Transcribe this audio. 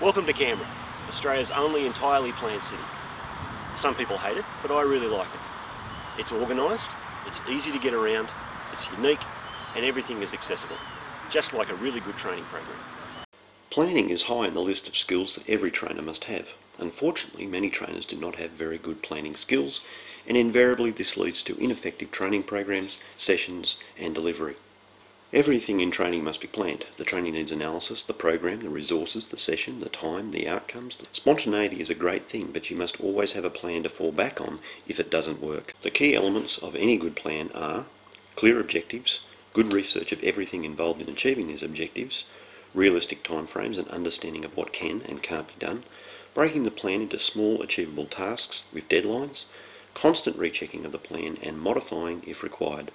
Welcome to Canberra, Australia's only entirely planned city. Some people hate it, but I really like it. It's organised, it's easy to get around, it's unique, and everything is accessible, just like a really good training program. Planning is high on the list of skills that every trainer must have. Unfortunately, many trainers do not have very good planning skills, and invariably this leads to ineffective training programs, sessions, and delivery. Everything in training must be planned. The training needs analysis, the program, the resources, the session, the time, the outcomes. Spontaneity is a great thing, but you must always have a plan to fall back on if it doesn't work. The key elements of any good plan are clear objectives, good research of everything involved in achieving these objectives, realistic timeframes and understanding of what can and can't be done, breaking the plan into small achievable tasks with deadlines, constant rechecking of the plan and modifying if required.